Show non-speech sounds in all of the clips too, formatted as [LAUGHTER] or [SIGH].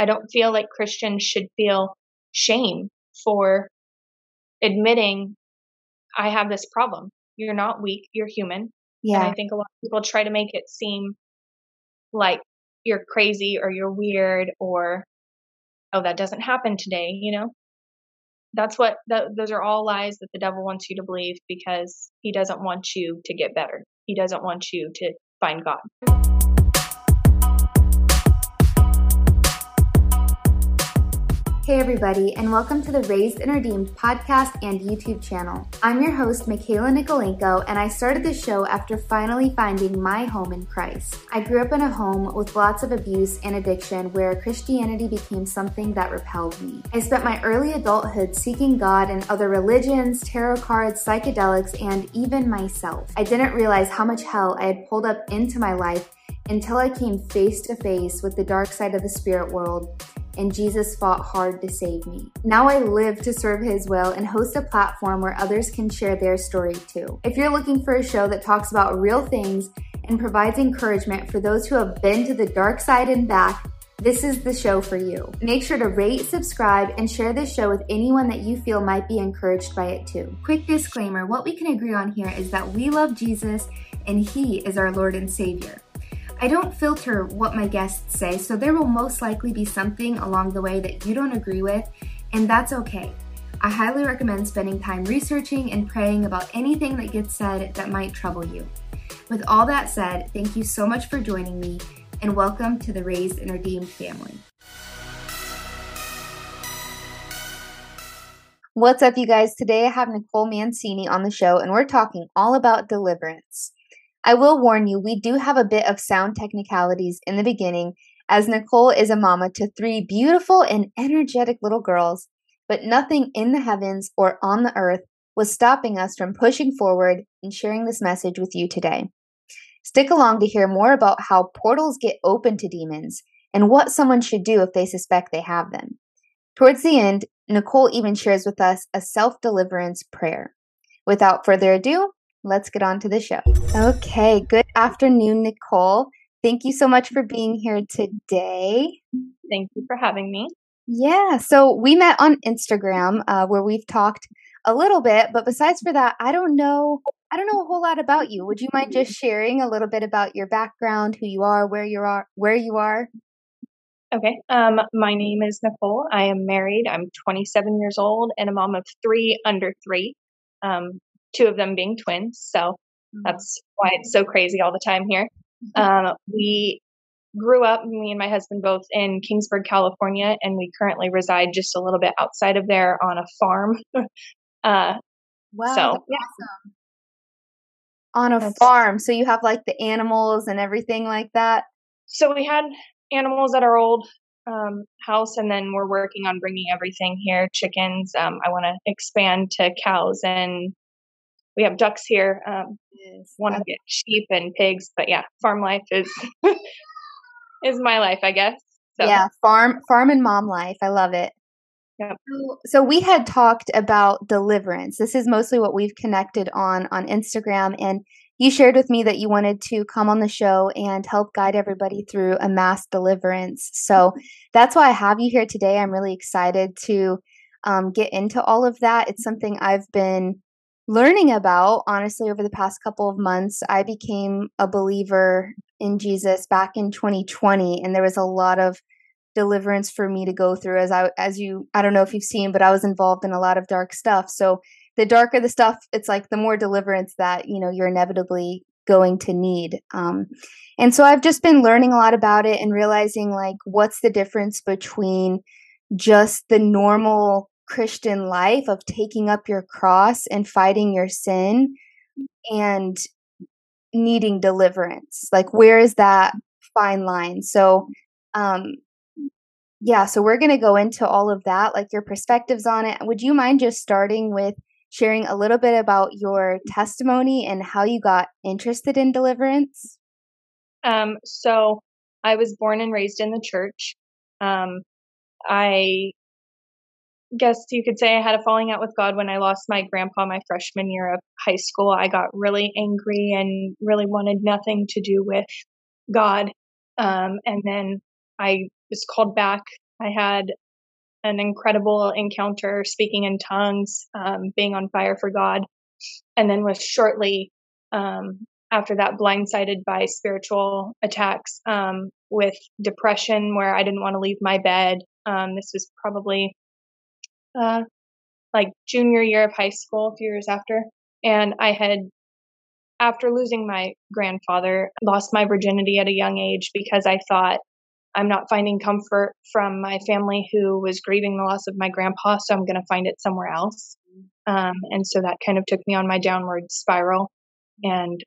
I don't feel like Christians should feel shame for admitting I have this problem. You're not weak, you're human. Yeah. And I think a lot of people try to make it seem like you're crazy or you're weird or oh that doesn't happen today, you know? That's what that, those are all lies that the devil wants you to believe because he doesn't want you to get better. He doesn't want you to find God. Hey, everybody, and welcome to the Raised and Redeemed podcast and YouTube channel. I'm your host, Michaela Nikolaenko, and I started this show after finally finding my home in Christ. I grew up in a home with lots of abuse and addiction where Christianity became something that repelled me. I spent my early adulthood seeking God in other religions, tarot cards, psychedelics, and even myself. I didn't realize how much hell I had pulled up into my life until I came face to face with the dark side of the spirit world and Jesus fought hard to save me. Now I live to serve His will and host a platform where others can share their story too. If you're looking for a show that talks about real things and provides encouragement for those who have been to the dark side and back, this is the show for you. Make sure to rate, subscribe, and share this show with anyone that you feel might be encouraged by it too. Quick disclaimer what we can agree on here is that we love Jesus and He is our Lord and Savior. I don't filter what my guests say, so there will most likely be something along the way that you don't agree with, and that's okay. I highly recommend spending time researching and praying about anything that gets said that might trouble you. With all that said, thank you so much for joining me, and welcome to the Raised and Redeemed family. What's up, you guys? Today I have Nicole Mancini on the show, and we're talking all about deliverance. I will warn you, we do have a bit of sound technicalities in the beginning, as Nicole is a mama to three beautiful and energetic little girls, but nothing in the heavens or on the earth was stopping us from pushing forward and sharing this message with you today. Stick along to hear more about how portals get open to demons and what someone should do if they suspect they have them. Towards the end, Nicole even shares with us a self deliverance prayer. Without further ado, let's get on to the show. Okay, good afternoon, Nicole. Thank you so much for being here today. Thank you for having me. Yeah, so we met on Instagram uh, where we've talked a little bit, but besides for that, I don't know. I don't know a whole lot about you. Would you mind just sharing a little bit about your background, who you are, where you are, where you are? Okay. Um, my name is Nicole. I am married. I'm 27 years old and a mom of three under three. Um, two of them being twins. So mm-hmm. that's why it's so crazy all the time here. Um, we grew up, me and my husband both in Kingsburg, California, and we currently reside just a little bit outside of there on a farm. [LAUGHS] uh, wow. So, yeah. Awesome. On a that's, farm. So you have like the animals and everything like that? So we had animals at our old um, house, and then we're working on bringing everything here chickens. Um, I want to expand to cows and we have ducks here. Um, yes. Want to get sheep and pigs, but yeah, farm life is [LAUGHS] is my life, I guess. So. Yeah, farm farm and mom life. I love it. Yep. So, so we had talked about deliverance. This is mostly what we've connected on on Instagram, and you shared with me that you wanted to come on the show and help guide everybody through a mass deliverance. So that's why I have you here today. I'm really excited to um, get into all of that. It's something I've been learning about, honestly, over the past couple of months. I became a believer in Jesus back in 2020, and there was a lot of deliverance for me to go through as I as you I don't know if you've seen but I was involved in a lot of dark stuff so the darker the stuff it's like the more deliverance that you know you're inevitably going to need um, and so I've just been learning a lot about it and realizing like what's the difference between just the normal Christian life of taking up your cross and fighting your sin and needing deliverance. Like, where is that fine line? So, um, yeah, so we're going to go into all of that, like your perspectives on it. Would you mind just starting with sharing a little bit about your testimony and how you got interested in deliverance? Um, so, I was born and raised in the church. Um, I guess you could say I had a falling out with God when I lost my grandpa my freshman year of high school. I got really angry and really wanted nothing to do with God. Um, and then I was called back I had an incredible encounter speaking in tongues, um, being on fire for God, and then was shortly um, after that blindsided by spiritual attacks um, with depression where I didn't want to leave my bed. Um, this was probably uh, like junior year of high school, a few years after. And I had, after losing my grandfather, lost my virginity at a young age because I thought I'm not finding comfort from my family who was grieving the loss of my grandpa, so I'm going to find it somewhere else. Um, and so that kind of took me on my downward spiral. And,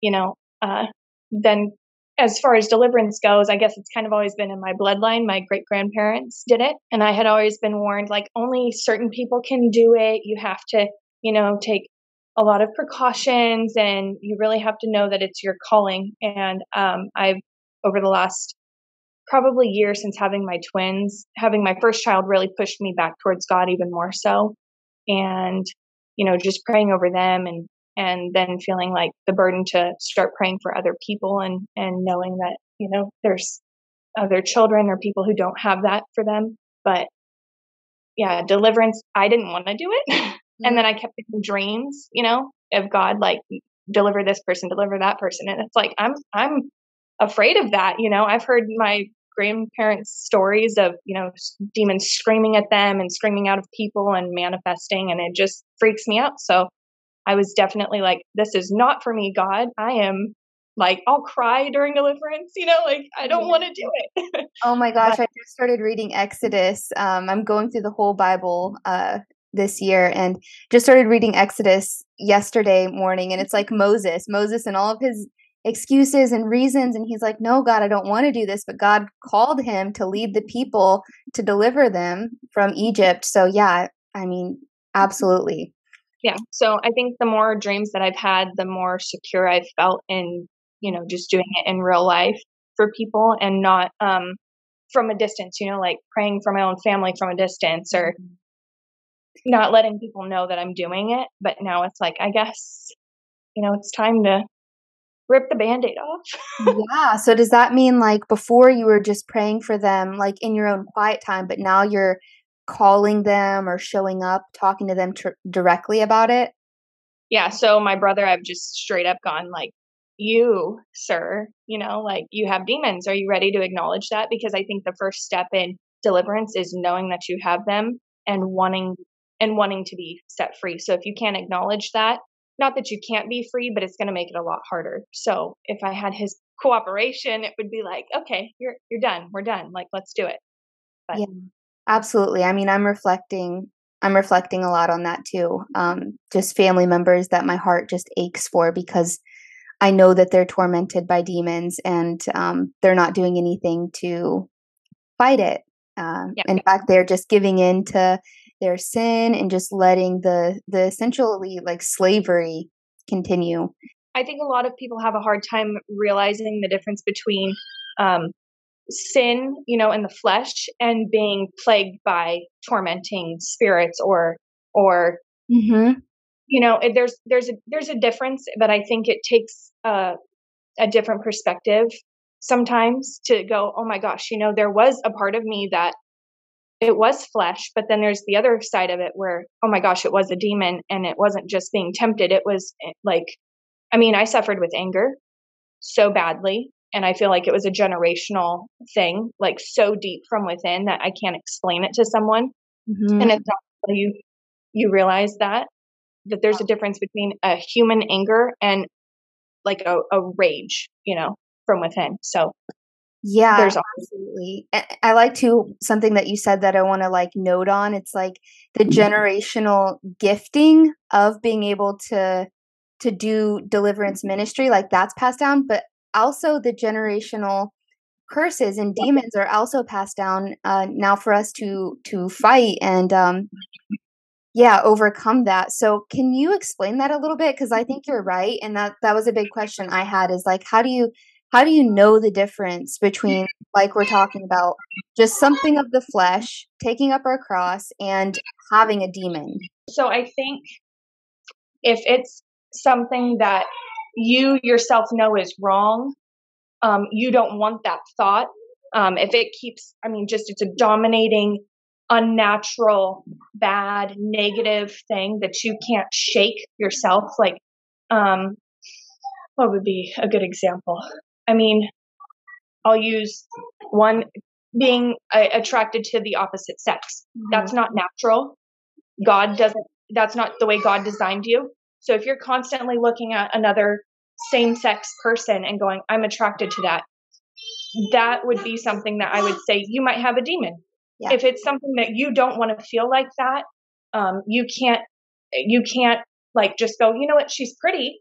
you know, uh, then as far as deliverance goes, I guess it's kind of always been in my bloodline. My great grandparents did it. And I had always been warned, like, only certain people can do it. You have to, you know, take a lot of precautions and you really have to know that it's your calling. And um, I've, over the last probably year since having my twins, having my first child really pushed me back towards God even more so. And, you know, just praying over them and, and then feeling like the burden to start praying for other people and, and knowing that, you know, there's other children or people who don't have that for them. But yeah, deliverance, I didn't want to do it. [LAUGHS] and mm-hmm. then I kept getting dreams, you know, of God, like deliver this person, deliver that person. And it's like, I'm, I'm afraid of that. You know, I've heard my grandparents' stories of, you know, demons screaming at them and screaming out of people and manifesting, and it just freaks me out. So I was definitely like, this is not for me, God. I am like, I'll cry during deliverance, you know, like, I don't want to do it. oh my [LAUGHS] gosh, but, I just started reading Exodus. Um, I'm going through the whole Bible uh, this year and just started reading Exodus yesterday morning. And it's like Moses, Moses and all of his excuses and reasons and he's like no god i don't want to do this but god called him to lead the people to deliver them from egypt so yeah i mean absolutely yeah so i think the more dreams that i've had the more secure i've felt in you know just doing it in real life for people and not um from a distance you know like praying for my own family from a distance or mm-hmm. not letting people know that i'm doing it but now it's like i guess you know it's time to rip the band-aid off [LAUGHS] yeah so does that mean like before you were just praying for them like in your own quiet time but now you're calling them or showing up talking to them tr- directly about it yeah so my brother i've just straight up gone like you sir you know like you have demons are you ready to acknowledge that because i think the first step in deliverance is knowing that you have them and wanting and wanting to be set free so if you can't acknowledge that not that you can't be free, but it's going to make it a lot harder. So if I had his cooperation, it would be like, okay, you're you're done. We're done. Like let's do it. But. Yeah, absolutely. I mean, I'm reflecting. I'm reflecting a lot on that too. Um, just family members that my heart just aches for because I know that they're tormented by demons and um, they're not doing anything to fight it. Uh, yeah. In fact, they're just giving in to their sin and just letting the the essentially like slavery continue i think a lot of people have a hard time realizing the difference between um, sin you know in the flesh and being plagued by tormenting spirits or or mm-hmm. you know there's there's a there's a difference but i think it takes a, a different perspective sometimes to go oh my gosh you know there was a part of me that it was flesh, but then there's the other side of it where, oh my gosh, it was a demon and it wasn't just being tempted. It was eh, like, I mean, I suffered with anger so badly. And I feel like it was a generational thing, like so deep from within that I can't explain it to someone. Mm-hmm. And it's not until you, you realize that, that there's a difference between a human anger and like a, a rage, you know, from within. So yeah, there's absolutely. I like to something that you said that I want to like note on. It's like the mm-hmm. generational gifting of being able to to do deliverance ministry, like that's passed down, but also the generational curses and demons are also passed down uh, now for us to to fight and um yeah overcome that. So can you explain that a little bit? Because i think you're right and that that was a big question i had is like how do you how do you know the difference between like we're talking about just something of the flesh taking up our cross and having a demon? So i think if it's something that you yourself know is wrong um, you don't want that thought Um, if it keeps, I mean, just it's a dominating, unnatural, bad, negative thing that you can't shake yourself. Like, um, what would be a good example? I mean, I'll use one being uh, attracted to the opposite sex. Mm-hmm. That's not natural. God doesn't, that's not the way God designed you. So if you're constantly looking at another same sex person and going, I'm attracted to that, that would be something that I would say you might have a demon. Yeah. If it's something that you don't want to feel like that, um, you can't, you can't like just go, you know what, she's pretty.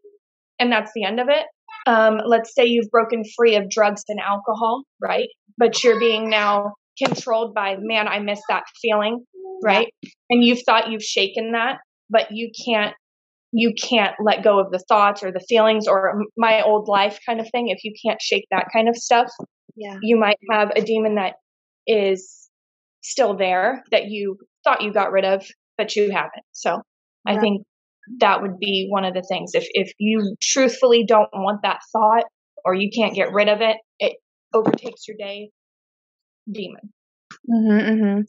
And that's the end of it. Um, let's say you've broken free of drugs and alcohol, right? But you're being now controlled by, man, I miss that feeling, right? Yeah. And you've thought you've shaken that, but you can't you can't let go of the thoughts or the feelings or my old life kind of thing if you can't shake that kind of stuff yeah. you might have a demon that is still there that you thought you got rid of but you haven't. So i think that would be one of the things. If if you truthfully don't want that thought or you can't get rid of it it overtakes your day. Demon. Mm-hmm, mm-hmm.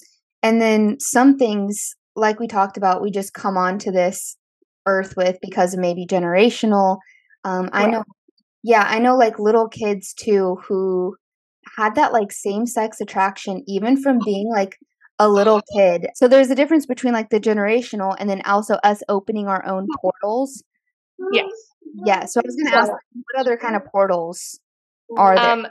and then some things like we talked about we just come on to this earth with because of maybe generational. Um, I know, yeah, I know like little kids too who had that like same sex attraction even from being like a little kid. So there's a difference between like the generational and then also us opening our own portals. Yes. Yeah. So I was going to ask what other kind of portals are there? Um,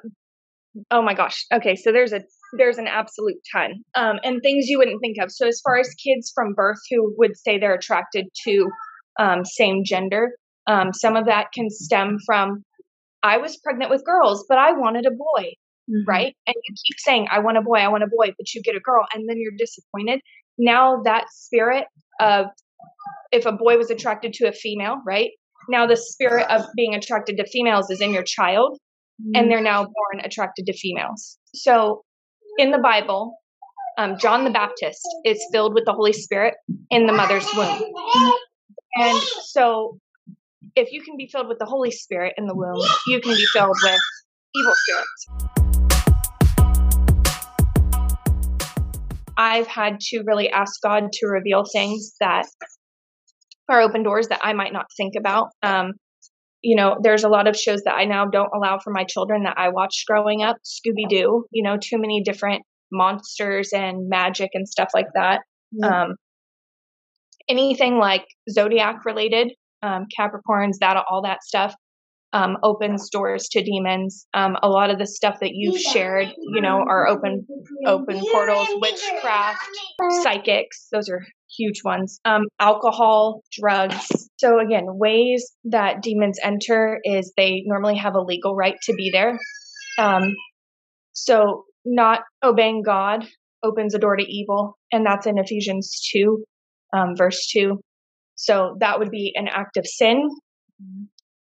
oh my gosh. Okay. So there's a there's an absolute ton um, and things you wouldn't think of so as far as kids from birth who would say they're attracted to um, same gender. Um, some of that can stem from I was pregnant with girls, but I wanted a boy, mm-hmm. right? And you keep saying, I want a boy, I want a boy, but you get a girl, and then you're disappointed. Now that spirit of if a boy was attracted to a female, right? Now the spirit of being attracted to females is in your child, mm-hmm. and they're now born attracted to females. So in the Bible, um, John the Baptist is filled with the Holy Spirit in the mother's womb. And [GASPS] so, if you can be filled with the Holy Spirit in the womb, you can be filled with evil spirits. I've had to really ask God to reveal things that are open doors that I might not think about. Um, you know, there's a lot of shows that I now don't allow for my children that I watched growing up. Scooby Doo, you know, too many different monsters and magic and stuff like that. Mm-hmm. Um, anything like zodiac related, um, Capricorns, that all that stuff um, opens doors to demons. Um, a lot of the stuff that you've shared, you know, are open open portals. Witchcraft, psychics, those are huge ones. Um, alcohol, drugs. So again, ways that demons enter is they normally have a legal right to be there. Um, so not obeying God opens a door to evil, and that's in Ephesians two um, verse 2. So that would be an act of sin.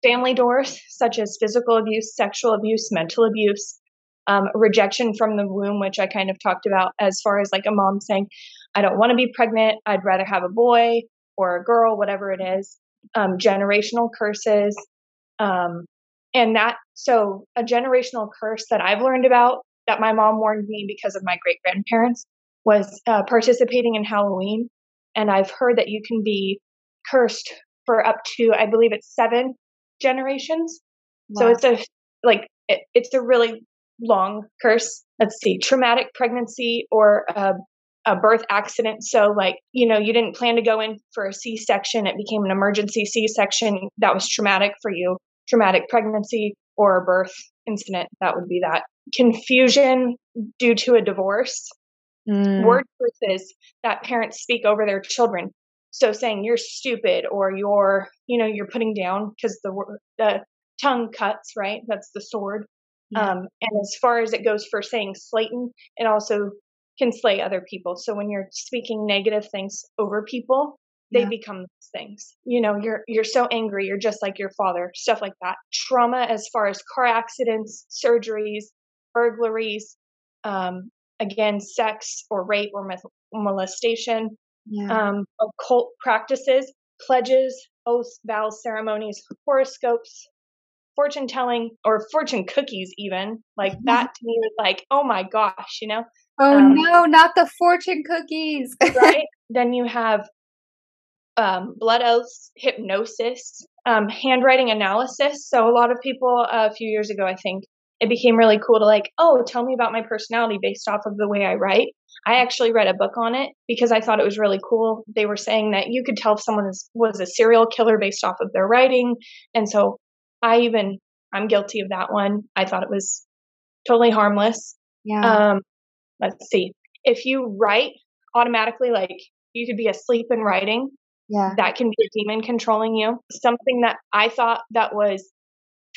Family doors, such as physical abuse, sexual abuse, mental abuse, um, rejection from the womb, which I kind of talked about as far as like a mom saying, I don't want to be pregnant. I'd rather have a boy or a girl, whatever it is. Um, generational curses. Um, and that, so a generational curse that I've learned about that my mom warned me because of my great grandparents was uh, participating in Halloween and I've heard that you can be cursed for up to, I believe it's seven generations. Wow. So it's a, like, it, it's a really long curse. Let's see, traumatic pregnancy or a, a birth accident. So, like, you know, you didn't plan to go in for a C section, it became an emergency C section. That was traumatic for you. Traumatic pregnancy or a birth incident, that would be that. Confusion due to a divorce mm. word curses that parents speak over their children. So saying you're stupid or you're, you know, you're putting down because the the tongue cuts, right? That's the sword. Yeah. Um, and as far as it goes for saying Slayton, it also can slay other people. So when you're speaking negative things over people, they yeah. become things. You know, you're you're so angry, you're just like your father, stuff like that. Trauma as far as car accidents, surgeries, burglaries, um, again, sex or rape or molestation, yeah. um, occult practices, pledges, oaths, vows, ceremonies, horoscopes, fortune telling or fortune cookies even. Like [LAUGHS] that to me was like oh my gosh you know? Oh um, no not the fortune cookies. [LAUGHS] Right? Then you have um, blood oaths hypnosis um, handwriting analysis. So a lot of people uh, a few years ago i think it became really cool to like oh tell me about my personality based off of the way i write I actually read a book on it because I thought it was really cool. They were saying that you could tell if someone was a serial killer based off of their writing. And so I even, I'm guilty of that one. I thought it was totally harmless. Yeah. Um, let's see. If you write automatically, like you could be asleep and writing. Yeah. That can be a demon controlling you. Something that I thought that was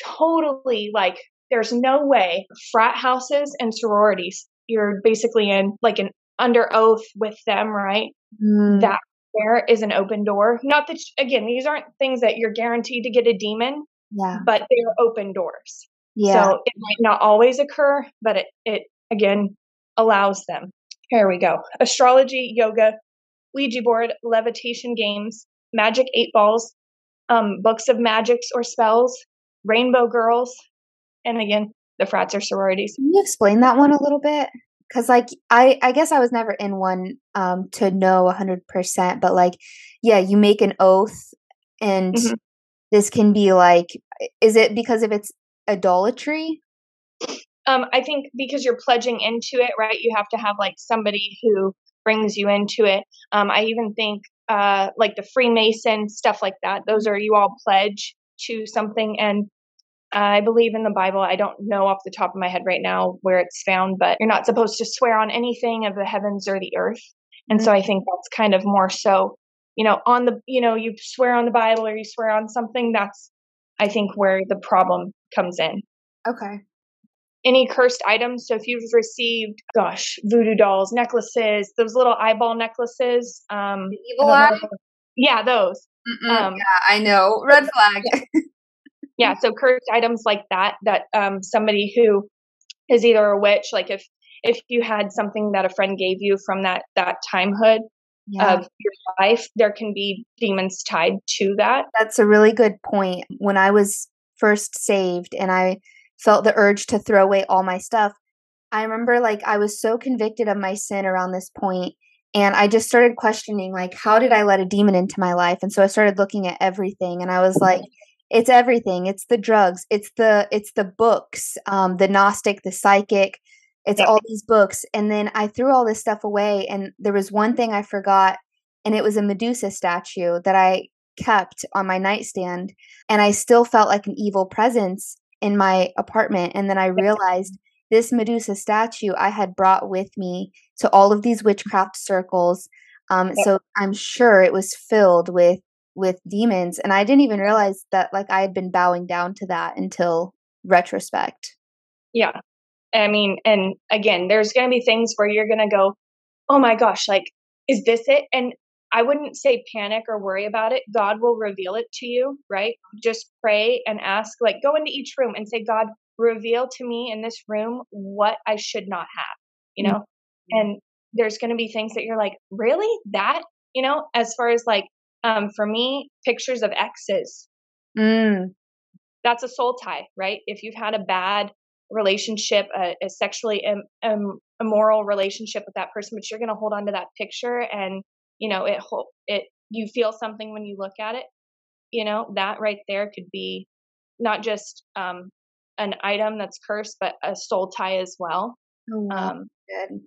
totally like, there's no way frat houses and sororities you're basically in like an under oath with them, right? Mm. That there is an open door. Not that again, these aren't things that you're guaranteed to get a demon, yeah. but they're open doors. Yeah. So it might not always occur, but it it again allows them. Here we go. Astrology, yoga, Ouija board, levitation games, magic eight balls, um, books of magics or spells, rainbow girls, and again, the frats or sororities. Can you explain that one a little bit? Cause like I I guess I was never in one um to know a hundred percent, but like yeah, you make an oath and mm-hmm. this can be like is it because of its idolatry? Um, I think because you're pledging into it, right? You have to have like somebody who brings you into it. Um, I even think uh, like the Freemason stuff like that. Those are you all pledge to something, and I believe in the Bible. I don't know off the top of my head right now where it's found, but you're not supposed to swear on anything of the heavens or the earth. And mm-hmm. so I think that's kind of more so, you know, on the, you know, you swear on the Bible or you swear on something. That's, I think, where the problem comes in. Okay. Any cursed items. So if you've received, gosh, voodoo dolls, necklaces, those little eyeball necklaces. Um, the evil eye? Yeah, those. Um, yeah, I know. Red flag. yeah [LAUGHS] so cursed items like that that um, somebody who is either a witch like if if you had something that a friend gave you from that that timehood yeah. of your life there can be demons tied to that. That's a really good point. When i was first saved and i felt the urge to throw away all my stuff i remember like i was so convicted of my sin around this point and i just started questioning like how did i let a demon into my life? And so i started looking at everything and i was like it's everything. It's the drugs. It's the it's the books um the gnostic the psychic. It's all these books. And then i threw all this stuff away and there was one thing i forgot and it was a medusa statue that i kept on my nightstand and i still felt like an evil presence in my apartment. And then i realized this medusa statue i had brought with me to all of these witchcraft circles um, so i'm sure it was filled with with demons and i didn't even realize that like i had been bowing down to that until retrospect. Yeah. I mean and again there's going to be things where you're going to go oh my gosh like is this it? And i wouldn't say panic or worry about it. God will reveal it to you right? Just pray and ask like go into each room and say god reveal to me in this room what i should not have you know? Mm-hmm. and there's going to be things that you're like really? That? You know? As far as like um, for me, pictures of exes. Mm. That's a soul tie, right? If you've had a bad relationship, a, a sexually Im- Im- immoral relationship with that person, but you're going to hold on to that picture, and you know it. It you feel something when you look at it. You know that right there could be not just um, an item that's cursed, but a soul tie as well. Oh, um,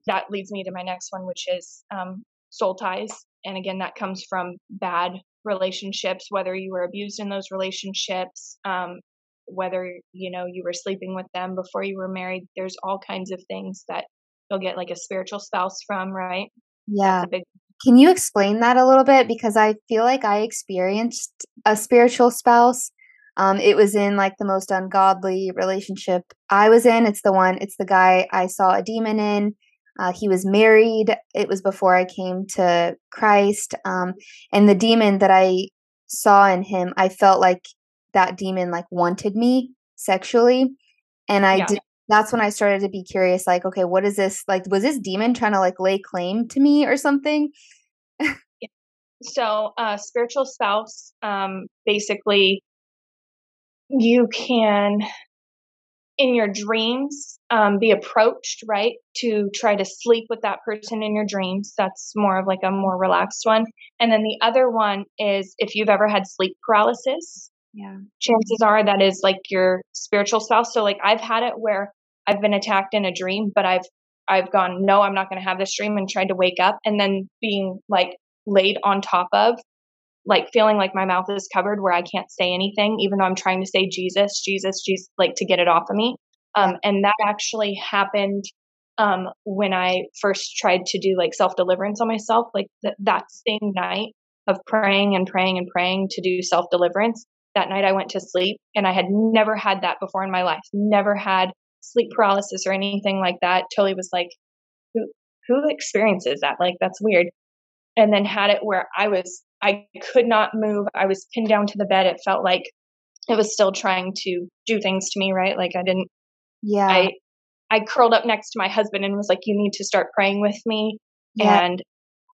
that leads me to my next one, which is um, soul ties and again that comes from bad relationships whether you were abused in those relationships um, whether you know you were sleeping with them before you were married there's all kinds of things that you'll get like a spiritual spouse from right? Yeah. big- can you explain that a little bit? Because i feel like i experienced a spiritual spouse um, it was in like the most ungodly relationship i was in it's the one it's the guy i saw a demon in uh, he was married. It was before I came to Christ. Um, and the demon that I saw in him, I felt like that demon like wanted me sexually. And I yeah. did, that's when I started to be curious, like, okay, what is this? Like, was this demon trying to like lay claim to me or something? so, uh, spiritual spouse, um, basically, you can in your dreams um, be approached right to try to sleep with that person in your dreams. That's more of like a more relaxed one. And then the other one is if you've ever had sleep paralysis. Yeah. Chances are that is like your spiritual spouse so like i've had it where i've been attacked in a dream but i've i've gone no i'm not going to have this dream and tried to wake up. And then being like laid on top of like feeling like my mouth is covered where I can't say anything, even though I'm trying to say Jesus, Jesus, Jesus, like to get it off of me. Um, and that actually happened um, when I first tried to do like self deliverance on myself. Like th- that same night of praying and praying and praying to do self deliverance, that night I went to sleep and I had never had that before in my life. Never had sleep paralysis or anything like that. Totally was like, who, who experiences that? Like, that's weird. And then had it where I was I could not move. I was pinned down to the bed. It felt like it was still trying to do things to me, right? Like I didn't Yeah. I I curled up next to my husband and was like, You need to start praying with me yeah. and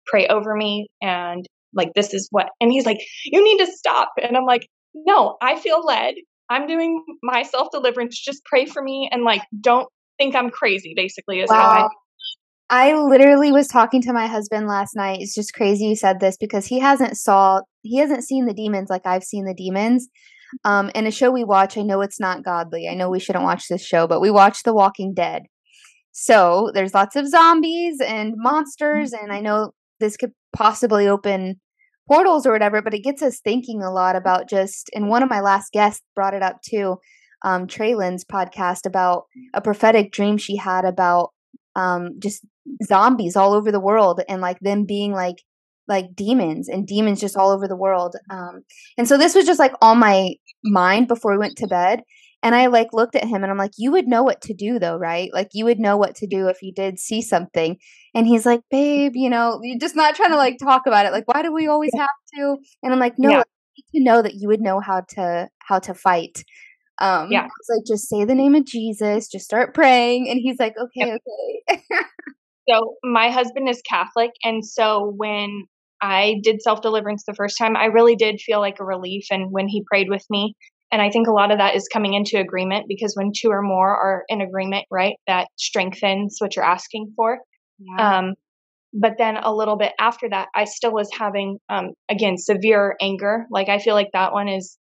pray over me and like this is what and he's like, You need to stop. And I'm like, No, I feel led. I'm doing my self deliverance. Just pray for me and like don't think I'm crazy, basically, is wow. how I I literally was talking to my husband last night. It's just crazy you said this because he hasn't saw he hasn't seen the demons like I've seen the demons. Um, in a show we watch, I know it's not godly. I know we shouldn't watch this show, but we watch The Walking Dead. So there's lots of zombies and monsters, and I know this could possibly open portals or whatever, but it gets us thinking a lot about just. And one of my last guests brought it up too, um, Traylin's podcast about a prophetic dream she had about um, just zombies all over the world and like them being like like demons and demons just all over the world. Um, and so this was just like on my mind before we went to bed. And I like looked at him and I'm like, you would know what to do though, right? Like you would know what to do if you did see something. And he's like, babe, you know, you're just not trying to like talk about it. Like, why do we always have to? And I'm like, no, yeah. to know that you would know how to how to fight. Um, yeah. I like, just say the name of Jesus, just start praying. And he's like, okay, okay. [LAUGHS] so my husband is Catholic. And so when I did self deliverance the first time, I really did feel like a relief. And when he prayed with me, and I think a lot of that is coming into agreement because when two or more are in agreement, right, that strengthens what you're asking for. Yeah. Um, but then a little bit after that, I still was having, um, again, severe anger. Like I feel like that one is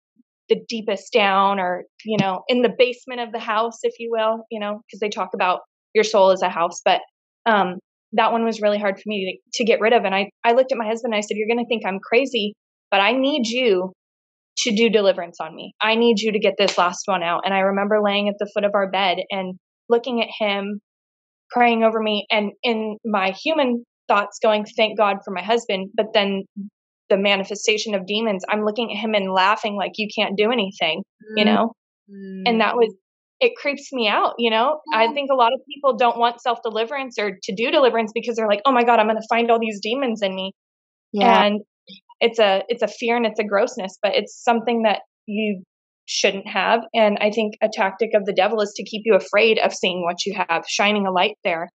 the deepest down or, you know, in the basement of the house, if you will, you know, because they talk about your soul as a house. But um, that one was really hard for me to, to get rid of. And I, I looked at my husband and I said, You're going to think I'm crazy, but I need you to do deliverance on me. I need you to get this last one out. And I remember laying at the foot of our bed and looking at him, praying over me, and in my human thoughts going, Thank God for my husband. But then the manifestation of demons, I'm looking at him and laughing like you can't do anything, mm. you know? Mm. And that was it creeps me out, you know? I think a lot of people don't want self deliverance or to do deliverance because they're like, "Oh my god, I'm going to find all these demons in me." Yeah. And it's a it's a fear and it's a grossness, but it's something that you shouldn't have and I think a tactic of the devil is to keep you afraid of seeing what you have, shining a light there.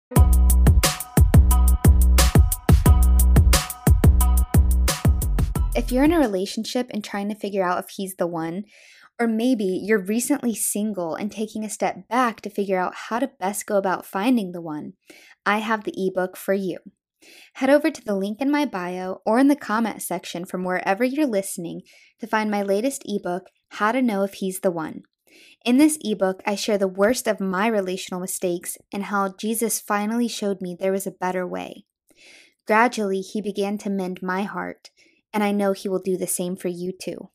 If you're in a relationship and trying to figure out if he's the one, or maybe you're recently single and taking a step back to figure out how to best go about finding the one, I have the ebook for you. Head over to the link in my bio or in the comment section from wherever you're listening to find my latest ebook, How to Know If He's the One. In this ebook, I share the worst of my relational mistakes and how Jesus finally showed me there was a better way. Gradually, he began to mend my heart and I know He will do the same for you too.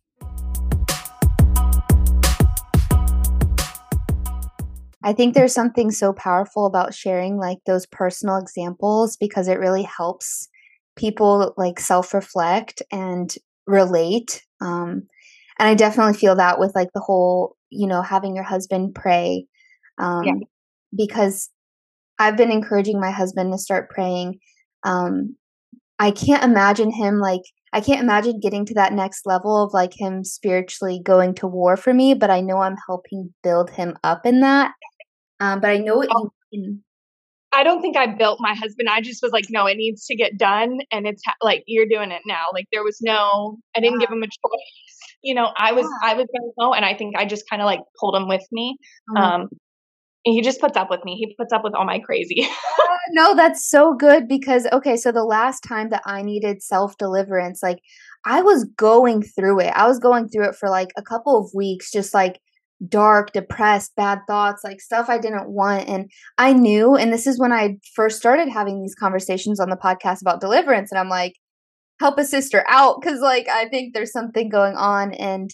I think there's something so powerful about sharing like those personal examples because it really helps people like self reflect and relate. Um, and I definitely feel that with like the whole, you know, having your husband pray. Um, yeah. Because I've been encouraging my husband to start praying. Um, I can't imagine him like I can't imagine getting to that next level of like him spiritually going to war for me, but I know I'm helping build him up in that. Um, but I know what oh. you mean. I don't think I built my husband. I just was like, no, it needs to get done, and it's ha- like you're doing it now. Like there was no, I didn't yeah. give him a choice. you know, I was yeah. I was going to go. and I think I just kind of like pulled him with me. Mm-hmm. Um, he just puts up with me. He puts up with all my crazy. [LAUGHS] uh, no, that's so good because okay, so the last time that I needed self deliverance, like I was going through it. I was going through it for like a couple of weeks, just like dark, depressed, bad thoughts, like stuff I didn't want. And I knew, and this is when I first started having these conversations on the podcast about deliverance. And I'm like, help a sister out because like I think there's something going on. And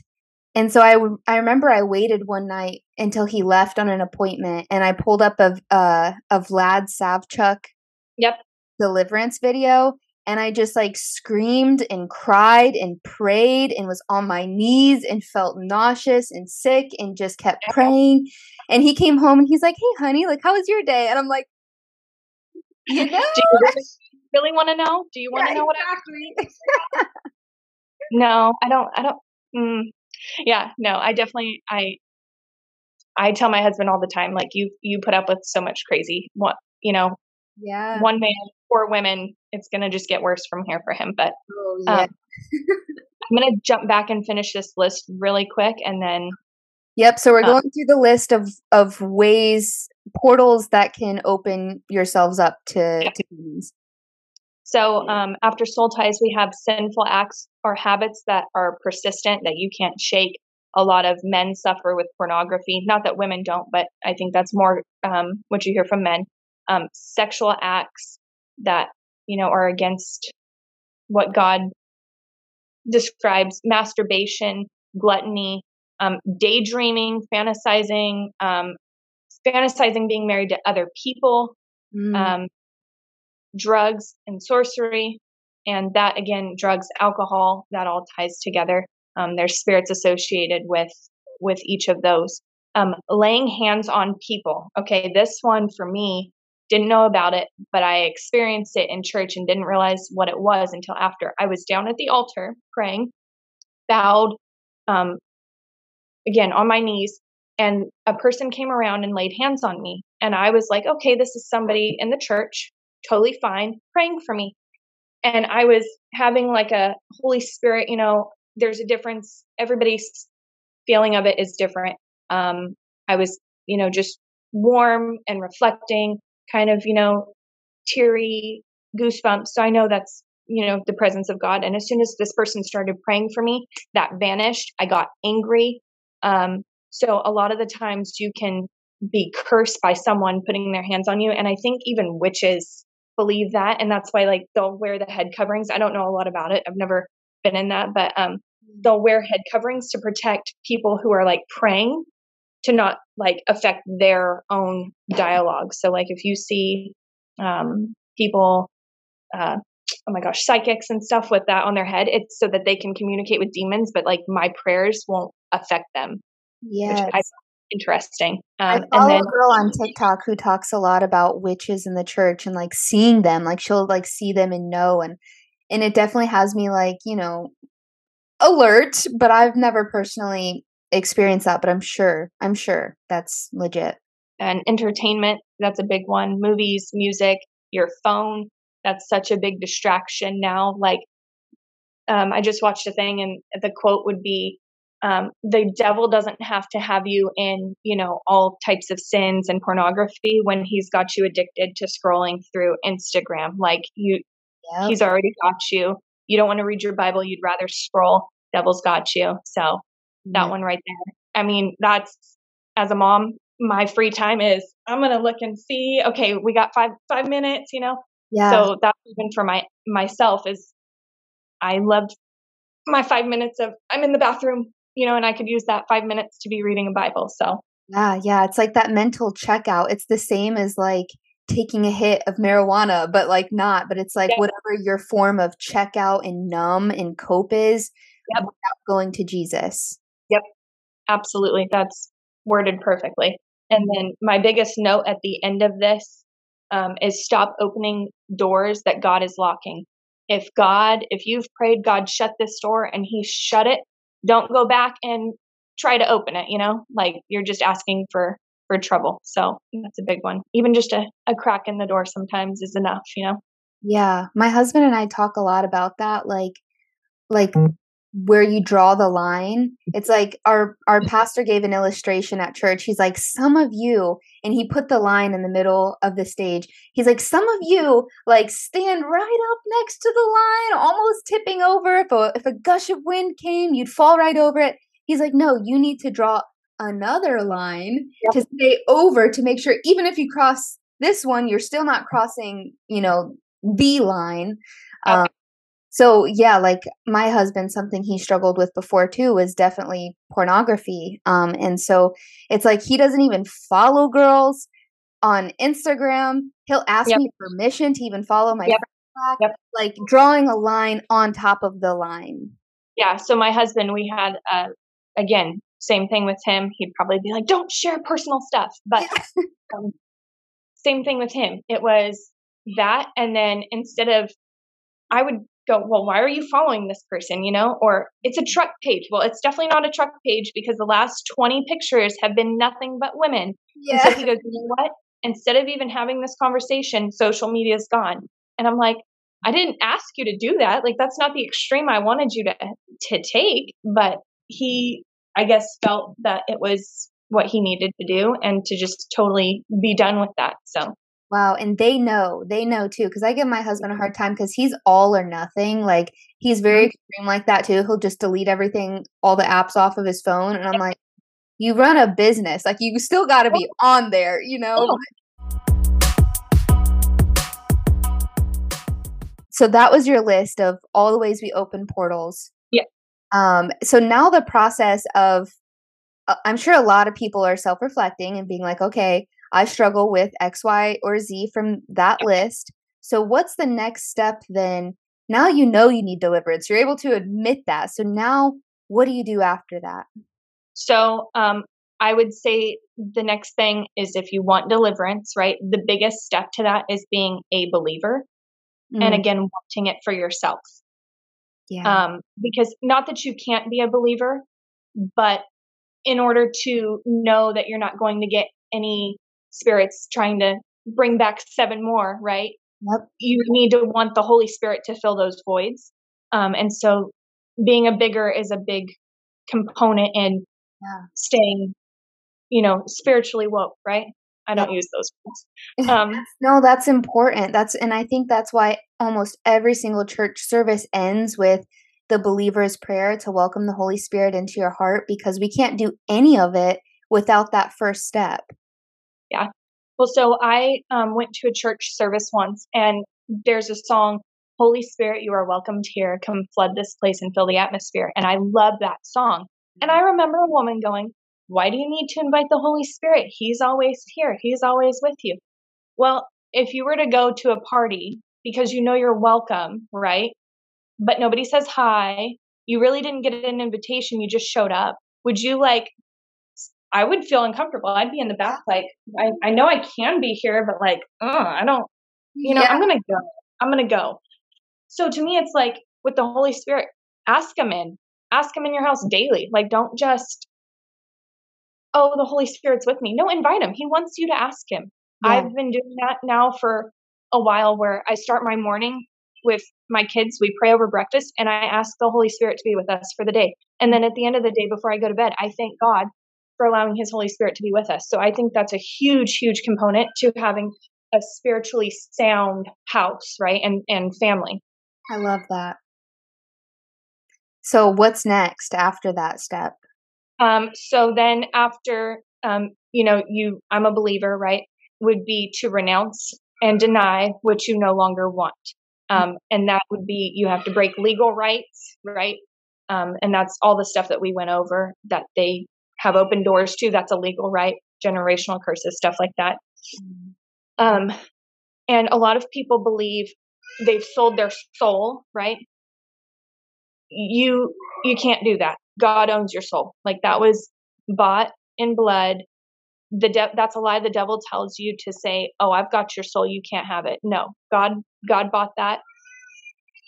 and so I I remember I waited one night until he left on an appointment, and I pulled up a uh, a Vlad Savchuk yep deliverance video, and I just like screamed and cried and prayed and was on my knees and felt nauseous and sick and just kept praying. And he came home and he's like, "Hey, honey, like how was your day?" And I'm like, you [LAUGHS] know. Do you really, really want to know? Do you want to yeah, know exactly. what I? [LAUGHS] no, I don't. I don't. Mm, yeah, no, I definitely. I. I tell my husband all the time, like you, you put up with so much crazy. What you know, yeah, one man, four women it's going to just get worse from here for him. But oh, yeah. um, I'm going to jump back and finish this list really quick and then. Yep. So we're um, going through the list of, of ways, portals that can open yourselves up to, yeah. to demons. So um, after soul ties, we have sinful acts or habits that are persistent that you can't shake. A lot of men suffer with pornography. Not that women don't, but I think that's more um, what you hear from men. Um, sexual acts that you know, are against what God describes masturbation, gluttony, um, daydreaming, fantasizing, um, fantasizing being married to other people, mm. um, drugs and sorcery. And that again, drugs, alcohol, that all ties together. Um, there's spirits associated with with each of those. Um, laying hands on people. Okay, this one for me didn't know about it, but I experienced it in church and didn't realize what it was until after. I was down at the altar praying, bowed, um, again on my knees, and a person came around and laid hands on me. And I was like, okay, this is somebody in the church, totally fine, praying for me. And I was having like a Holy Spirit, you know, there's a difference. Everybody's feeling of it is different. Um, I was, you know, just warm and reflecting kind of, you know, teary goosebumps. So I know that's, you know, the presence of God. And as soon as this person started praying for me, that vanished. I got angry. Um, so a lot of the times you can be cursed by someone putting their hands on you. And I think even witches believe that. And that's why like they'll wear the head coverings. I don't know a lot about it. I've never been in that, but um, they'll wear head coverings to protect people who are like praying to not like affect their own dialogue. So like if you see um, people, uh, oh my gosh, psychics and stuff with that on their head, it's so that they can communicate with demons, but like my prayers won't affect them. Yeah, interesting. Um, I follow then, a girl on TikTok who talks a lot about witches in the church and like seeing them. Like she'll like see them and know, and and it definitely has me like you know alert. But I've never personally experienced that, but I'm sure, I'm sure that's legit. And entertainment, that's a big one. Movies, music, your phone, that's such a big distraction now. Like, um, I just watched a thing and the quote would be, um, the devil doesn't have to have you in, you know, all types of sins and pornography when he's got you addicted to scrolling through Instagram. Like you, yep. he's already got you. You don't want to read your Bible. You'd rather scroll. Devil's got you. So that yeah. one right there. I mean, that's as a mom, my free time is I'm gonna look and see. Okay, we got five five minutes, you know. Yeah. So that's even for my myself is I loved my five minutes of I'm in the bathroom, you know, and I could use that five minutes to be reading a Bible. So yeah, yeah, it's like that mental checkout. It's the same as like taking a hit of marijuana, but like not. But it's like yeah. whatever your form of checkout and numb and cope is, yep. without going to Jesus. Yep, absolutely. That's worded perfectly. And then my biggest note at the end of this um, is stop opening doors that God is locking. If God, if you've prayed, God shut this door and He shut it, don't go back and try to open it. You know, like you're just asking for for trouble. So that's a big one. Even just a, a crack in the door sometimes is enough. You know. Yeah, my husband and I talk a lot about that. Like, like where you draw the line. It's like our our mm-hmm. pastor gave an illustration at church. He's like, some of you, and he put the line in the middle of the stage. He's like, some of you like stand right up next to the line, almost tipping over. If a if a gush of wind came, you'd fall right over it. He's like, no, you need to draw another line yep. to stay over to make sure even if you cross this one, you're still not crossing, you know, the line. Okay. Um, so yeah like my husband something he struggled with before too was definitely pornography um and so it's like he doesn't even follow girls on instagram he'll ask yep. me permission to even follow my yep. Yep. like drawing a line on top of the line yeah so my husband we had uh again same thing with him he'd probably be like don't share personal stuff but [LAUGHS] um, same thing with him it was that and then instead of I would go, well, why are you following this person? You know, or it's a truck page. Well, it's definitely not a truck page because the last 20 pictures have been nothing but women. Yeah. And so he goes, you know what? Instead of even having this conversation, social media is gone. And I'm like, I didn't ask you to do that. Like that's not the extreme I wanted you to to take, but he I guess felt that it was what he needed to do and to just totally be done with that. So Wow, and they know, they know too, because I give my husband a hard time because he's all or nothing. Like he's very mm-hmm. extreme like that too. He'll just delete everything, all the apps off of his phone, and I'm like, you run a business, like you still got to be on there, you know. So that was your list of all the ways we open portals. Um. So now the process of, uh, I'm sure a lot of people are self-reflecting and being like, okay I struggle with X, Y, or Z from that list. So, what's the next step then? Now you know you need deliverance. You're able to admit that. So, now what do you do after that? So, um, I would say the next thing is if you want deliverance, right? The biggest step to that is being a believer. Mm. And again, wanting it for yourself. Yeah. Um, because not that you can't be a believer, but in order to know that you're not going to get any spirits trying to bring back seven more, right? Yep. You need to want the Holy Spirit to fill those voids. Um, and so being a bigger is a big component in yeah. staying, you know, spiritually woke, right? I don't use those words. [LAUGHS] Um, no, that's important. That's and I think that's why almost every single church service ends with the believer's prayer to welcome the Holy Spirit into your heart because we can't do any of it without that first step. Yeah. Well, so I um, went to a church service once, and there's a song, Holy Spirit, you are welcomed here. Come flood this place and fill the atmosphere. And I love that song. And I remember a woman going, Why do you need to invite the Holy Spirit? He's always here, He's always with you. Well, if you were to go to a party because you know you're welcome, right? But nobody says hi, you really didn't get an invitation, you just showed up. Would you like I would feel uncomfortable. I'd be in the back, like, I, I know I can be here, but like, uh, I don't, you know, yeah. I'm going to go. I'm going to go. So to me, it's like with the Holy Spirit, ask him in, ask him in your house daily. Like, don't just, oh, the Holy Spirit's with me. No, invite him. He wants you to ask him. Yeah. I've been doing that now for a while where I start my morning with my kids. We pray over breakfast and I ask the Holy Spirit to be with us for the day. And then at the end of the day, before I go to bed, I thank God for allowing his Holy Spirit to be with us. So I think that's a huge, huge component to having a spiritually sound house, right? And and family. I love that. So what's next after that step? Um, so then after um, you know, you I'm a believer, right? Would be to renounce and deny what you no longer want. Um, and that would be you have to break legal rights, right? Um, and that's all the stuff that we went over that they have open doors to. That's a legal right, generational curses, stuff like that. Mm-hmm. Um, and a lot of people believe they've sold their soul, right? You you can't do that. God owns your soul. Like that was bought in blood. The de- that's a lie the devil tells you to say, "Oh, I've got your soul, you can't have it." No. God God bought that.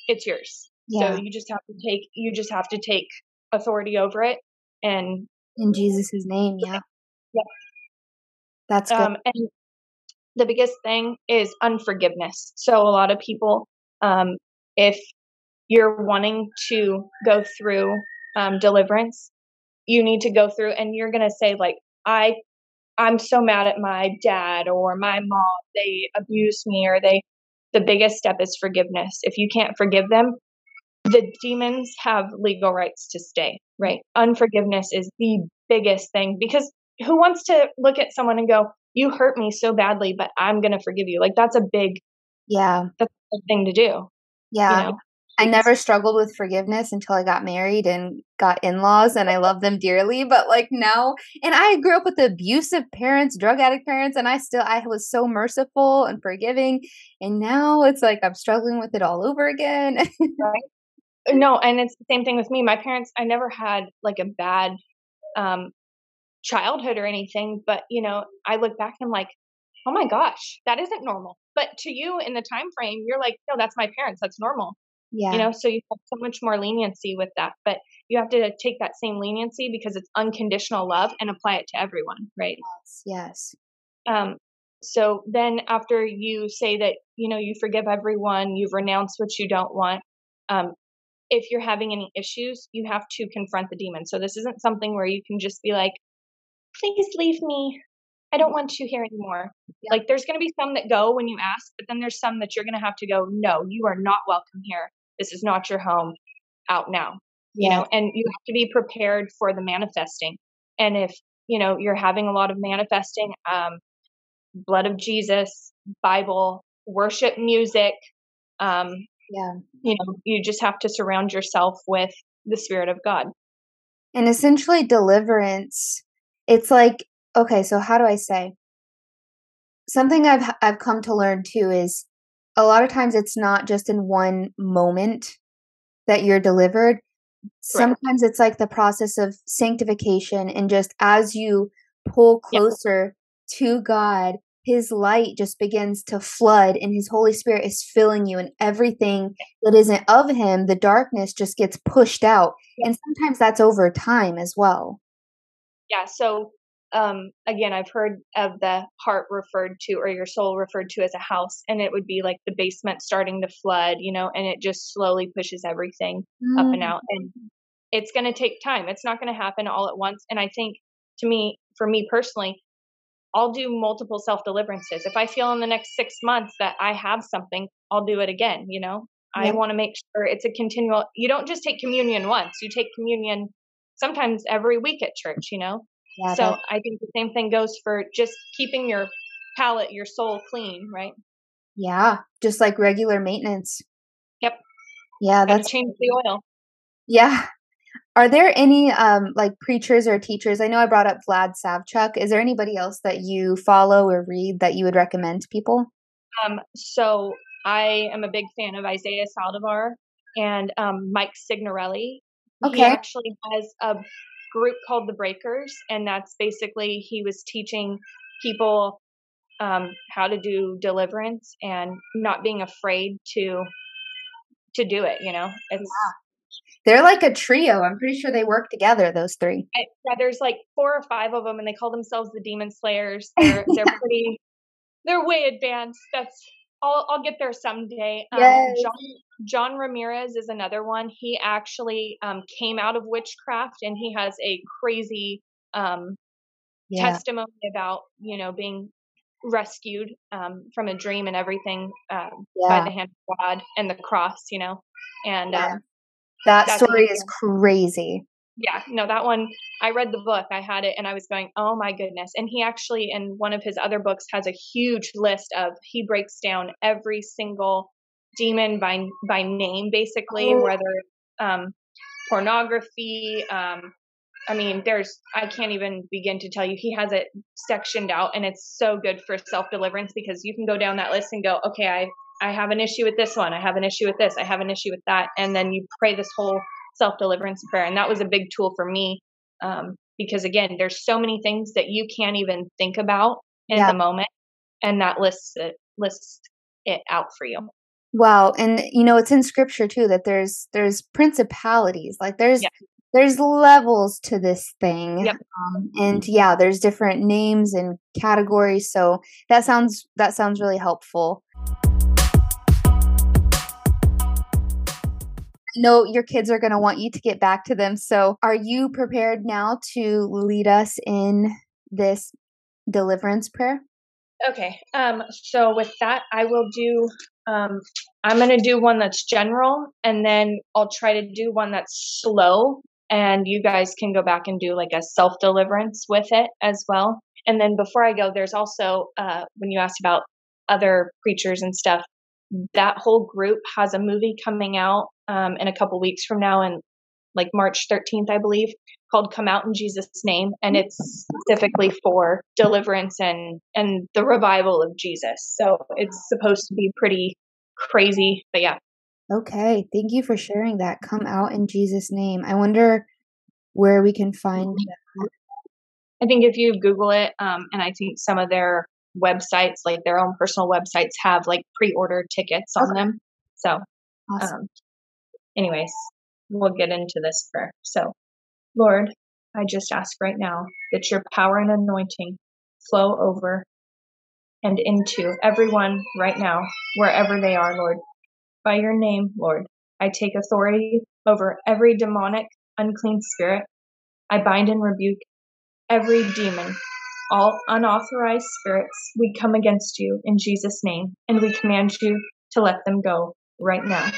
It's yours. Yeah. So you just have to take you just have to take authority over it and in Jesus' name, yeah. Yeah. That's good. Um, and the biggest thing is unforgiveness. So a lot of people, um, if you're wanting to go through um, deliverance, you need to go through and you're going to say like, I, I'm so mad at my dad or my mom. They abuse me or they, the biggest step is forgiveness. If you can't forgive them, the demons have legal rights to stay, right? Unforgiveness is the biggest thing because who wants to look at someone and go, you hurt me so badly, but I'm going to forgive you. Like that's a big, yeah, that's a thing to do. Yeah. You know? I never struggled with forgiveness until I got married and got in laws, and I love them dearly. But like now, and I grew up with abusive parents, drug addict parents, and I still, I was so merciful and forgiving. And now it's like I'm struggling with it all over again. [LAUGHS] right. No, and it's the same thing with me. My parents, I never had like a bad um, childhood or anything, but you know, I look back and I'm like, oh my gosh, that isn't normal. But to you in the time frame, you're like, no, that's my parents. That's normal. Yeah. You know, so you have so much more leniency with that. But you have to take that same leniency because it's unconditional love and apply it to everyone, right? Yes. Yes. Um, so then after you say that, you know, you forgive everyone, you've renounced what you don't want, um, if you're having any issues, you have to confront the demon. So this isn't something where you can just be like, please leave me. I don't want you here anymore. Yeah. Like there's going to be some that go when you ask, but then there's some that you're going to have to go, no, you are not welcome here. This is not your home. Out now. Yeah. You know, and you have to be prepared for the manifesting. And if, you know, you're having a lot of manifesting, um, blood of Jesus, Bible, worship music, um, yeah. You know, you just have to surround yourself with the Spirit of God. And essentially, deliverance, it's like, okay, so how do I say? Something I've I've come to learn too is a lot of times it's not just in one moment that you're delivered. Sometimes right. it's like the process of sanctification and just as you pull closer to God, his light just begins to flood and his holy spirit is filling you and everything that isn't of him the darkness just gets pushed out. And sometimes that's over time as well. Yeah so um again i've heard of the heart referred to or your soul referred to as a house and it would be like the basement starting to flood you know and it just slowly pushes everything mm. up and out and it's going to take time it's not going to happen all at once and i think to me for me personally I'll do multiple self deliverances. If I feel in the next six months that I have something, I'll do it again. You know, I want to make sure it's a continual, you don't just take communion once, you take communion sometimes every week at church, you know? Yeah, so I think the same thing goes for just keeping your palate, your soul clean, right? Yeah, just like regular maintenance. Yep. Yeah, that's change the oil. Yeah, are there any um, like preachers or teachers? I know I brought up Vlad Savchuk. Is there anybody else that you follow or read that you would recommend to people? Um, so I am a big fan of Isaiah Saldivar and um, Mike Signorelli. Okay. He actually has a group called the Breakers, and that's basically he was teaching people um, how to do deliverance and not being afraid to to do it. You know, it's yeah. They're like a trio. I'm pretty sure they work together. Those three. I, yeah, there's like four or five of them, and they call themselves the Demon Slayers. [LAUGHS] They're they're pretty. They're way advanced. That's. I'll I'll get there someday. Um. John, John Ramirez is another one. He actually um, came out of witchcraft, and he has a crazy um, yeah. testimony about you know being rescued um, from a dream and everything um, yeah. by the hand of God and the cross, you know. And yeah. um, that story is crazy. Yeah, no, that one, I read the book, I had it, and I was going, oh my goodness. And he actually, in one of his other books, has a huge list of, he breaks down every single demon by by name, basically, oh. whether um, pornography, um, I mean, there's, I can't even begin to tell you. He has it sectioned out, and it's so good for self deliverance because you can go down that list and go, okay, I I have an issue with this one. I have an issue with this. I have an issue with that. And then you pray this whole self deliverance prayer. And that was a big tool for me um, because, again, there's so many things that you can't even think about in yeah. the moment. And that lists it, lists it out for you. Wow. And, you know, it's in scripture too that there's, there's principalities, like there's, yeah. there's levels to this thing. Yep. Um, and yeah, there's different names and categories. So that sounds, that sounds really helpful. know your kids are going to want you to get back to them. So, are you prepared now to lead us in this deliverance prayer? Okay. Um so with that I will do um I'm going to do one that's general and then I'll try to do one that's slow and you guys can go back and do like a self deliverance with it as well. And then before I go there's also uh when you asked about other preachers and stuff that whole group has a movie coming out um, in a couple weeks from now and like March 13th, I believe, called Come Out in Jesus' Name. And it's specifically for deliverance and, and the revival of Jesus. So it's supposed to be pretty crazy. But yeah. Okay. Thank you for sharing that. Come Out in Jesus' Name. I wonder where we can find that. I think if you Google it, um, and I think some of their websites, like their own personal websites, have like pre ordered tickets on okay. them. So, awesome. um, anyways, we'll get into this prayer. So, Lord, I just ask right now that your power and anointing flow over and into everyone right now, wherever they are, Lord. By your name, Lord, I take authority over every demonic, unclean spirit. I bind and rebuke every demon, all unauthorized spirits. We come against you in Jesus' name, and we command you to let them go right now.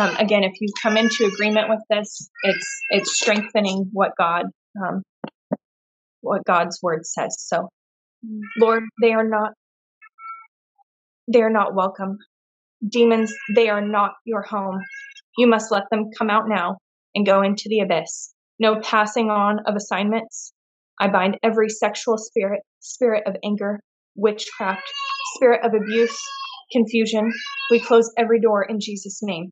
Um, again, if you come into agreement with this, it's it's strengthening what God um, what God's word says. So, Lord, they are not they are not welcome. Demons, they are not your home. You must let them come out now and go into the abyss. No passing on of assignments. I bind every sexual spirit, spirit of anger, witchcraft, spirit of abuse, confusion. We close every door in Jesus' name.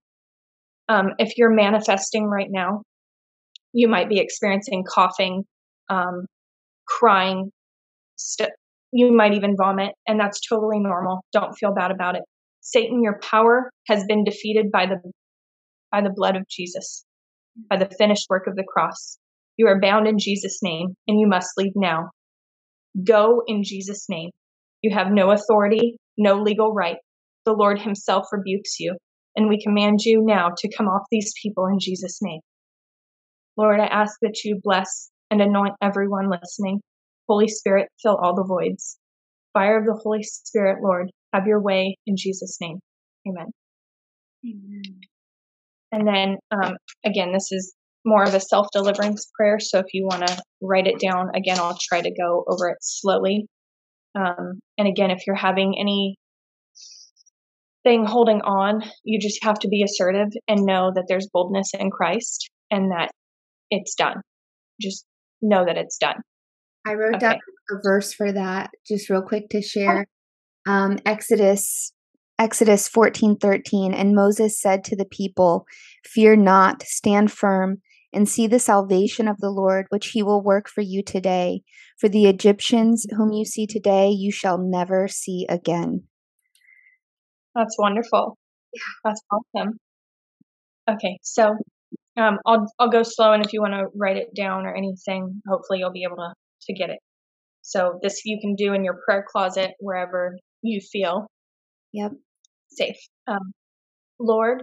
Um, if you're manifesting right now, you might be experiencing coughing, um, crying, st- you might even vomit, and that's totally normal. Don't feel bad about it. Satan, your power has been defeated by the by the blood of Jesus, by the finished work of the cross. You are bound in Jesus' name, and you must leave now. Go in Jesus' name. You have no authority, no legal right. The Lord Himself rebukes you. And we command you now to come off these people in Jesus' name. Lord, I ask that you bless and anoint everyone listening. Holy Spirit, fill all the voids. Fire of the Holy Spirit, Lord, have your way in Jesus' name. Amen. Amen. And then, um, again, this is more of a self deliverance prayer. So if you want to write it down, again, I'll try to go over it slowly. Um, and again, if you're having any thing holding on, you just have to be assertive and know that there's boldness in Christ and that it's done. Just know that it's done. I wrote okay. down a verse for that just real quick to share. Um, Exodus Exodus 14:13 and Moses said to the people, "Fear not, stand firm and see the salvation of the Lord which he will work for you today. For the Egyptians whom you see today you shall never see again." That's wonderful. That's awesome. Okay, so um, I'll I'll go slow, and if you want to write it down or anything, hopefully you'll be able to to get it. So this you can do in your prayer closet wherever you feel. Yep. Safe. Um, Lord,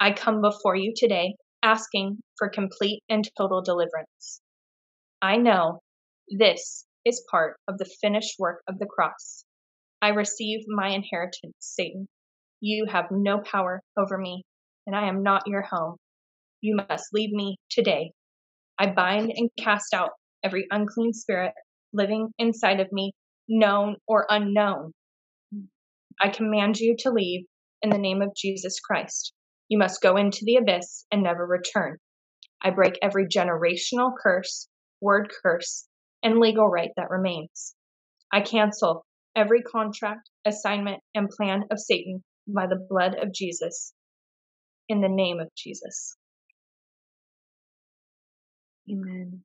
I come before you today asking for complete and total deliverance. I know this is part of the finished work of the cross. I receive my inheritance, Satan. You have no power over me, and I am not your home. You must leave me today. I bind and cast out every unclean spirit living inside of me, known or unknown. I command you to leave in the name of Jesus Christ. You must go into the abyss and never return. I break every generational curse, word curse, and legal right that remains. I cancel every contract, assignment, and plan of Satan by the blood of Jesus, in the name of Jesus. Amen.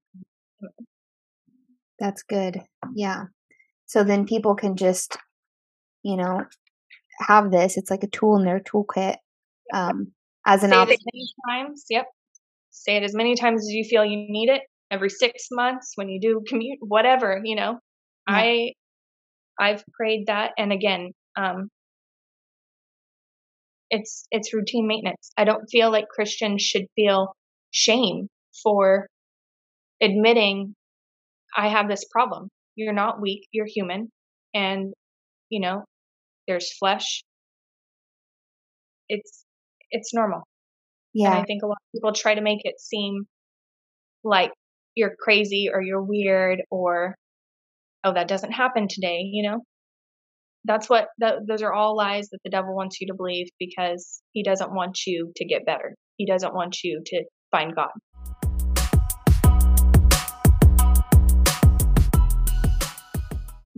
That's good. Yeah. So then people can just, you know, have this. It's like a tool in their toolkit um, as an Say option. times. Yep. Say it as many times as you feel you need it. Every six months when you do commute, whatever you know. Yeah. I I've prayed that, and again, um, it's it's routine maintenance. I don't feel like Christians should feel shame for admitting I have this problem. You're not weak, you're human and you know, there's flesh. It's it's normal. Yeah. And I think a lot of people try to make it seem like you're crazy or you're weird or oh that doesn't happen today, you know? That's what that, those are all lies that the devil wants you to believe because he doesn't want you to get better. He doesn't want you to find God.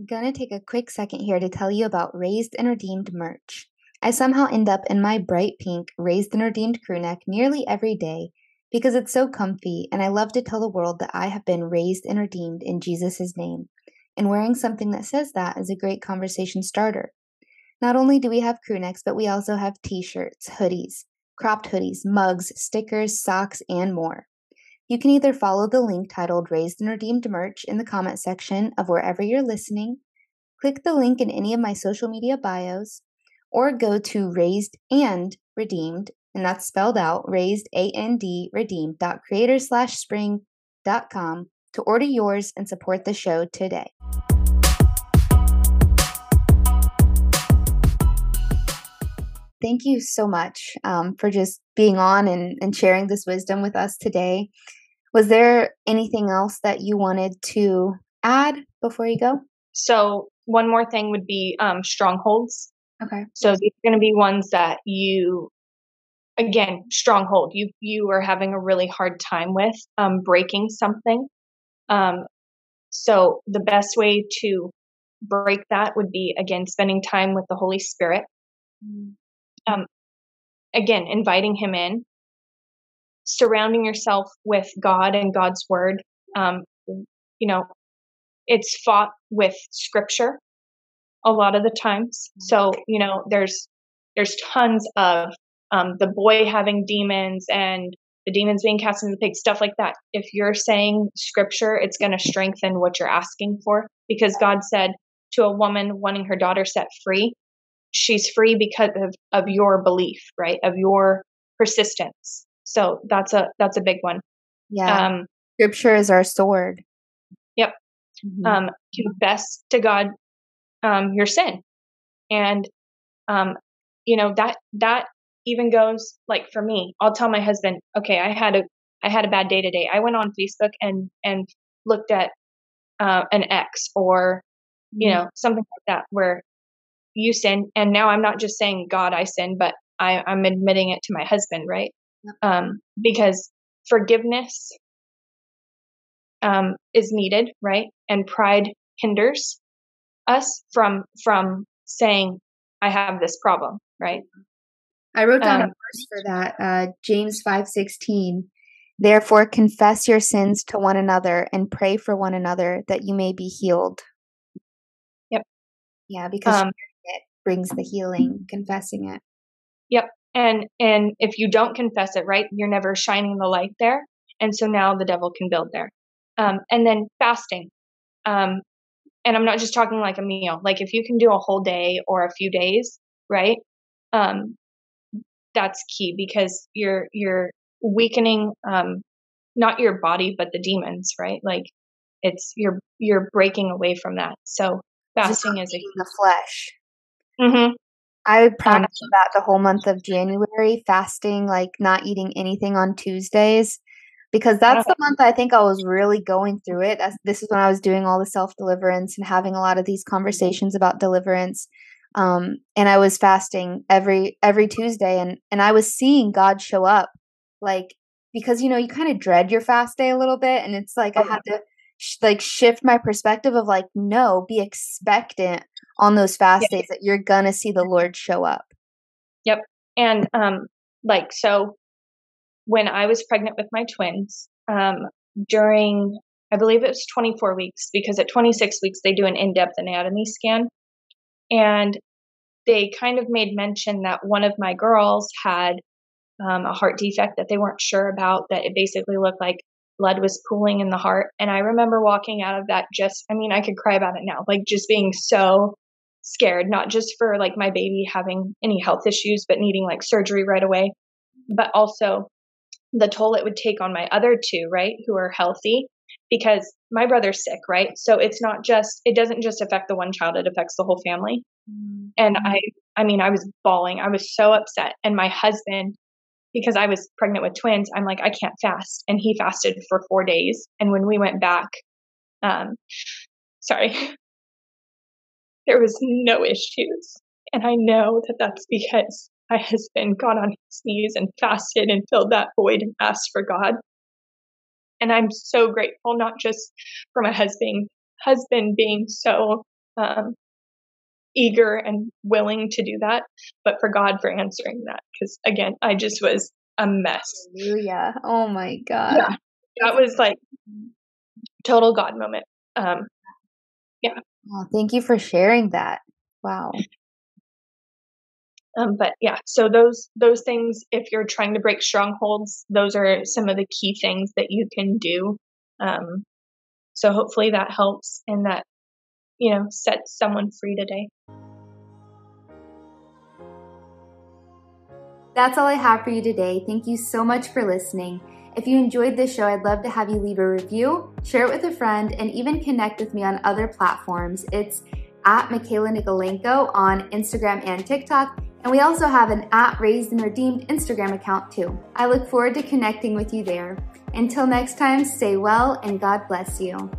Gonna take a quick second here to tell you about Raised and Redeemed merch. I somehow end up in my bright pink Raised and Redeemed crew neck nearly every day because it's so comfy and I love to tell the world that I have been raised and redeemed in Jesus' name. And wearing something that says that is a great conversation starter. Not only do we have crewnecks, but we also have t shirts, hoodies, cropped hoodies, mugs, stickers, socks, and more. You can either follow the link titled Raised and Redeemed Merch in the comment section of wherever you're listening, click the link in any of my social media bios, or go to Raised and Redeemed, and that's spelled out, raised A-N-D redeemed dot creator slash spring dot com to order yours and support the show today. Thank you so much um, for just being on and, and sharing this wisdom with us today. Was there anything else that you wanted to add before you go? So, one more thing would be um, strongholds. Okay. So, these are going to be ones that you, again, stronghold, you, you are having a really hard time with um, breaking something. Um, so, the best way to break that would be, again, spending time with the Holy Spirit. Mm. Um, again, inviting Him in surrounding yourself with God and God's word. Um, you know, it's fought with scripture a lot of the times. So, you know, there's, there's tons of, um, the boy having demons and the demons being cast into the pig, stuff like that. If you're saying scripture, it's going to strengthen what you're asking for because God said to a woman wanting her daughter set free, she's free because of, of your belief, right? Of your persistence. So that's a that's a big one. Yeah. Um, Scripture is our sword. Yep. Mm-hmm. Um, confess to God um, your sin, and um, you know that that even goes like for me. I'll tell my husband, okay, I had a I had a bad day today. I went on Facebook and and looked at uh, an ex or you mm-hmm. know something like that where you sin, and now I'm not just saying God I sin, but I, I'm admitting it to my husband, right? um, because forgiveness um, is needed, right? And pride hinders us from from saying, "I have this problem," right? I wrote down um, a verse for that. Uh, James five sixteen. Therefore, confess your sins to one another and pray for one another that you may be healed. Yep. Yeah, because um, it brings the healing, confessing it. Yep and and if you don't confess it right you're never shining the light there and so now the devil can build there um, and then fasting um, and i'm not just talking like a meal like if you can do a whole day or a few days right um, that's key because you're you're weakening um, not your body but the demons right like it's you're you're breaking away from that so fasting is a the flesh mm-hmm. I practiced that the whole month of January, fasting, like not eating anything on Tuesdays, because that's the month I think I was really going through it. As this is when I was doing all the self deliverance and having a lot of these conversations about deliverance. Um, and I was fasting every every Tuesday, and and I was seeing God show up, like because you know you kind of dread your fast day a little bit, and it's like I had to sh- like shift my perspective of like no, be expectant on those fast days that you're gonna see the Lord show up. Yep. And um like so when I was pregnant with my twins, um during I believe it was 24 weeks because at 26 weeks they do an in-depth anatomy scan and they kind of made mention that one of my girls had um, a heart defect that they weren't sure about that it basically looked like blood was pooling in the heart. And i remember walking out of that just i mean i could cry about it now like just being so scared, not just for like my baby having any health issues, but needing like surgery right away, but also the toll it would take on my other two, right, who are healthy because my brother's sick, right? So it's not just it doesn't just affect the one child, it affects the whole family. Mm-hmm. And I I mean, I was bawling. I was so upset and my husband because I was pregnant with twins, I'm like I can't fast and he fasted for 4 days and when we went back um sorry. [LAUGHS] there was no issues. And I know that that's because my husband got on his knees and fasted and filled that void and asked for God. And I'm so grateful, not just for my husband, husband being so um, eager and willing to do that, but for God for answering that. Because again, I just was a mess. Hallelujah. Oh my God. Yeah. That was like total God moment. Um, yeah. Oh, thank you for sharing that. Wow. Um, but yeah, so those those things, if you're trying to break strongholds, those are some of the key things that you can do. Um, so hopefully that helps and that you know sets someone free today. That's all I have for you today. Thank you so much for listening. If you enjoyed this show, I'd love to have you leave a review, share it with a friend, and even connect with me on other platforms. It's at Michaela Nikolaenko on Instagram and TikTok and we also have an at Raised and Redeemed Instagram account too. I look forward to connecting with you there. Until next time, stay well and God bless you.